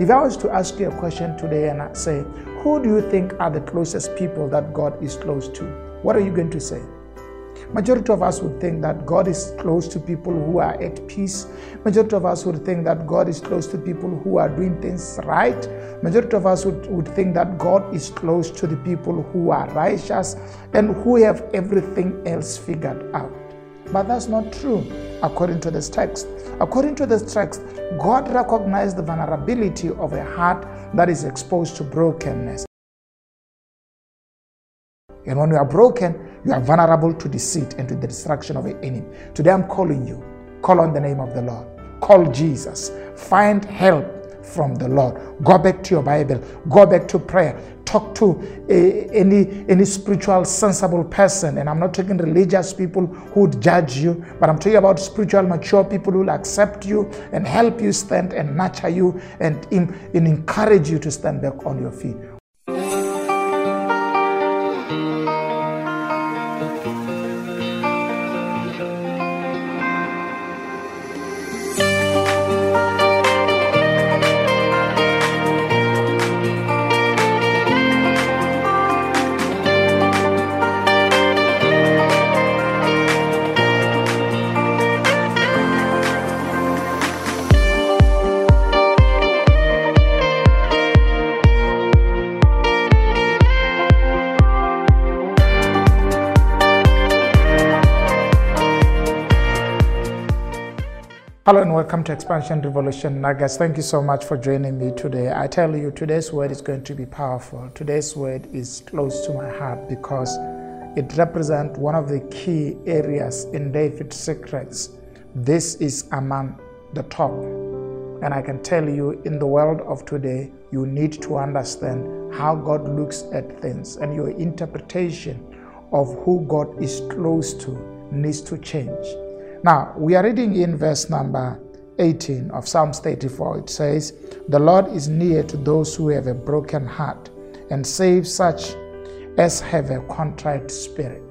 If I was to ask you a question today and I say, Who do you think are the closest people that God is close to? What are you going to say? Majority of us would think that God is close to people who are at peace. Majority of us would think that God is close to people who are doing things right. Majority of us would, would think that God is close to the people who are righteous and who have everything else figured out. But that's not true according to this text. According to this text, God recognized the vulnerability of a heart that is exposed to brokenness. And when you are broken, you are vulnerable to deceit and to the destruction of the enemy. Today I'm calling you. Call on the name of the Lord. Call Jesus. Find help from the Lord. Go back to your Bible. Go back to prayer. Talk to a, any any spiritual sensible person. And I'm not talking religious people who would judge you, but I'm talking about spiritual mature people who will accept you and help you stand and nurture you and, and encourage you to stand back on your feet. Hello and welcome to Expansion Revolution Nuggets. Thank you so much for joining me today. I tell you, today's word is going to be powerful. Today's word is close to my heart because it represents one of the key areas in David's secrets. This is among the top. And I can tell you, in the world of today, you need to understand how God looks at things and your interpretation of who God is close to needs to change. Now, we are reading in verse number 18 of Psalms 34. It says, The Lord is near to those who have a broken heart and save such as have a contrite spirit.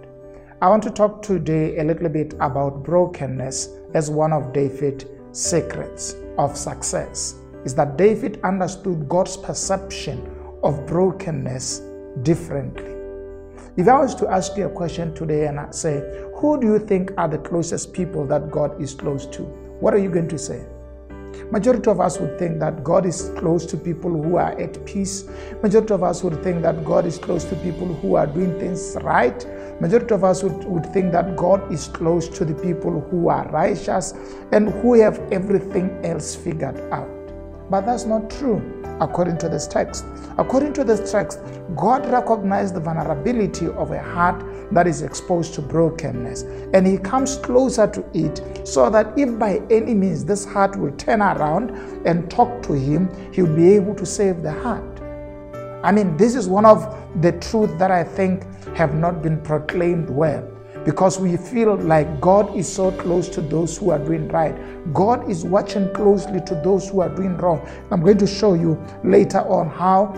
I want to talk today a little bit about brokenness as one of David's secrets of success. Is that David understood God's perception of brokenness differently. If I was to ask you a question today and I say, Who do you think are the closest people that God is close to? What are you going to say? Majority of us would think that God is close to people who are at peace. Majority of us would think that God is close to people who are doing things right. Majority of us would, would think that God is close to the people who are righteous and who have everything else figured out. But that's not true according to this text. According to this text, God recognized the vulnerability of a heart that is exposed to brokenness, and He comes closer to it so that if by any means this heart will turn around and talk to Him, He will be able to save the heart. I mean, this is one of the truths that I think have not been proclaimed well because we feel like God is so close to those who are doing right. God is watching closely to those who are doing wrong. I'm going to show you later on how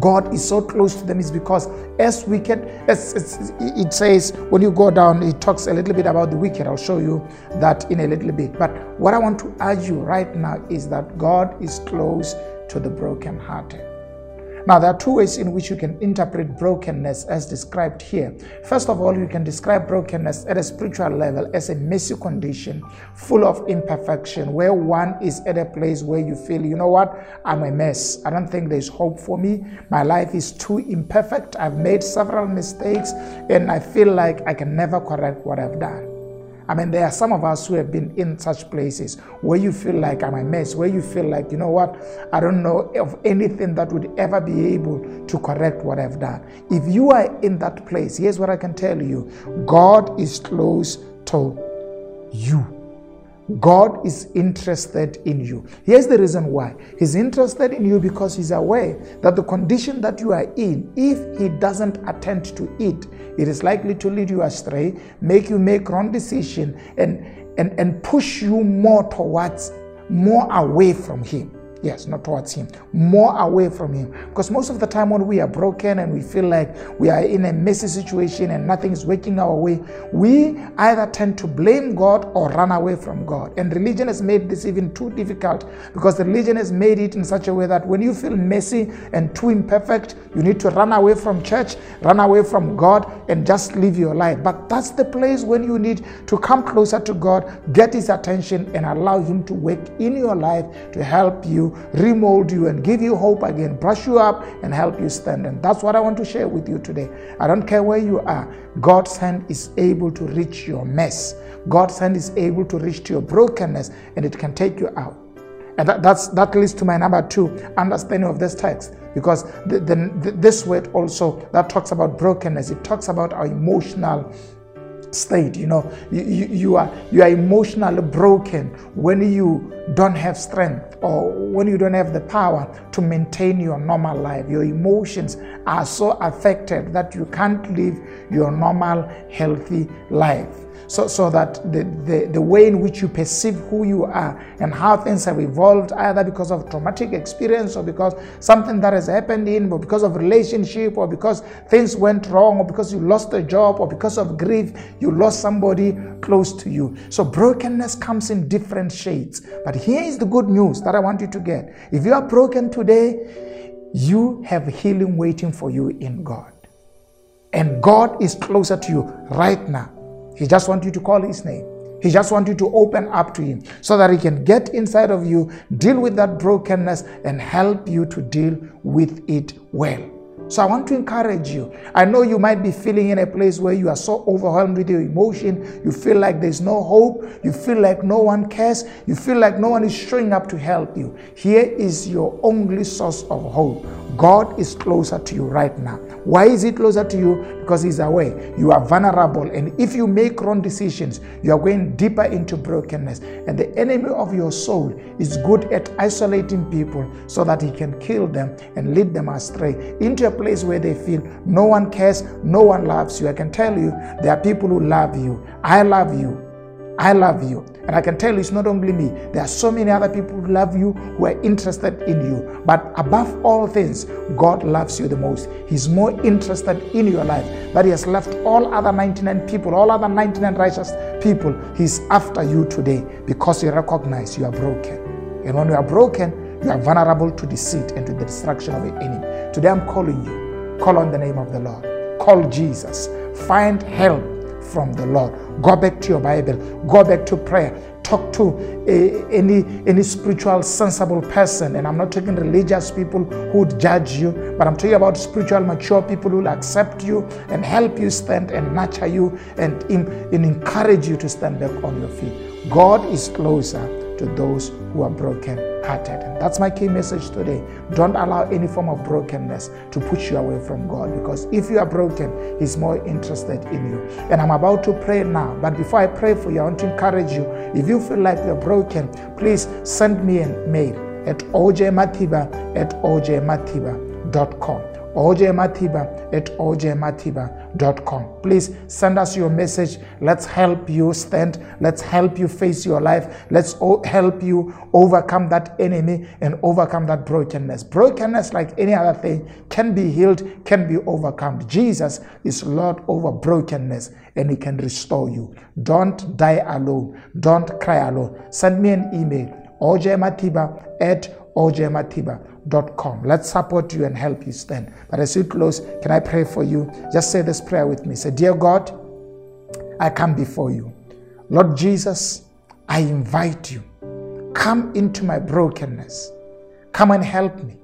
God is so close to them is because as wicked, as it says when you go down, it talks a little bit about the wicked. I'll show you that in a little bit. But what I want to urge you right now is that God is close to the brokenhearted. Now, there are two ways in which you can interpret brokenness as described here. First of all, you can describe brokenness at a spiritual level as a messy condition full of imperfection, where one is at a place where you feel, you know what, I'm a mess. I don't think there's hope for me. My life is too imperfect. I've made several mistakes, and I feel like I can never correct what I've done. I mean, there are some of us who have been in such places where you feel like I'm a mess, where you feel like, you know what, I don't know of anything that would ever be able to correct what I've done. If you are in that place, here's what I can tell you God is close to you. God is interested in you. Here's the reason why. He's interested in you because He's aware that the condition that you are in, if He doesn't attend to it, it is likely to lead you astray, make you make wrong decision, and, and, and push you more towards, more away from Him. Yes, not towards Him. More away from Him. Because most of the time when we are broken and we feel like we are in a messy situation and nothing is working our way, we either tend to blame God or run away from God. And religion has made this even too difficult because religion has made it in such a way that when you feel messy and too imperfect, you need to run away from church, run away from God, and just live your life. But that's the place when you need to come closer to God, get His attention, and allow Him to work in your life to help you remold you and give you hope again, brush you up and help you stand. And that's what I want to share with you today. I don't care where you are, God's hand is able to reach your mess. God's hand is able to reach to your brokenness and it can take you out. And that, that's, that leads to my number two understanding of this text. Because the, the, this word also that talks about brokenness, it talks about our emotional state you know you, you, you, are you are emotionally broken when you don't have strength or when you don't have the power to maintain your normal life. Your emotions are so affected that you can't live your normal healthy life. So, so that the, the, the way in which you perceive who you are and how things have evolved, either because of traumatic experience or because something that has happened in, or because of relationship, or because things went wrong, or because you lost a job, or because of grief, you lost somebody close to you. So brokenness comes in different shades. But here is the good news that I want you to get. If you are broken today, you have healing waiting for you in God. And God is closer to you right now. He just wants you to call his name. He just wants you to open up to him so that he can get inside of you, deal with that brokenness, and help you to deal with it well. So I want to encourage you. I know you might be feeling in a place where you are so overwhelmed with your emotion. You feel like there's no hope. You feel like no one cares. You feel like no one is showing up to help you. Here is your only source of hope. God is closer to you right now. Why is He closer to you? Because He's aware you are vulnerable. And if you make wrong decisions, you are going deeper into brokenness. And the enemy of your soul is good at isolating people so that he can kill them and lead them astray into a place where they feel no one cares, no one loves you. I can tell you, there are people who love you. I love you. I love you. And I can tell you it's not only me. There are so many other people who love you, who are interested in you. But above all things, God loves you the most. He's more interested in your life. That He has left all other 99 people, all other 99 righteous people. He's after you today because He recognizes you are broken. And when you are broken, you are vulnerable to deceit and to the destruction of the enemy. Today I'm calling you. Call on the name of the Lord. Call Jesus. Find help from the Lord. Go back to your Bible. Go back to prayer. Talk to a, any any spiritual sensible person, and I'm not talking religious people who would judge you, but I'm talking about spiritual mature people who will accept you and help you stand and nurture you and, and encourage you to stand back on your feet. God is closer to those who are broken that's my key message today. Don't allow any form of brokenness to push you away from God because if you are broken, He's more interested in you. And I'm about to pray now. But before I pray for you, I want to encourage you. If you feel like you're broken, please send me a mail at ojmatiba at ojmatiba.com ojmatiba at ojmatiba.com. Please send us your message. Let's help you stand. Let's help you face your life. Let's help you overcome that enemy and overcome that brokenness. Brokenness, like any other thing, can be healed, can be overcome. Jesus is Lord over brokenness and He can restore you. Don't die alone. Don't cry alone. Send me an email ojmatiba at ojmatiba.com com. Let's support you and help you stand. But as you close, can I pray for you? Just say this prayer with me. Say, Dear God, I come before you. Lord Jesus, I invite you. Come into my brokenness. Come and help me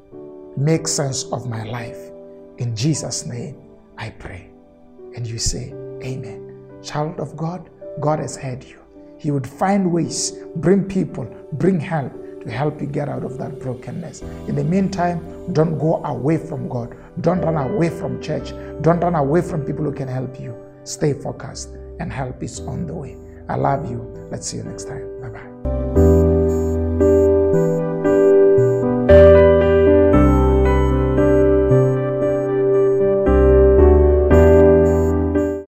make sense of my life. In Jesus' name, I pray. And you say, Amen. Child of God, God has heard you. He would find ways, bring people, bring help to help you get out of that brokenness. In the meantime, don't go away from God. Don't run away from church. Don't run away from people who can help you. Stay focused and help is on the way. I love you. Let's see you next time.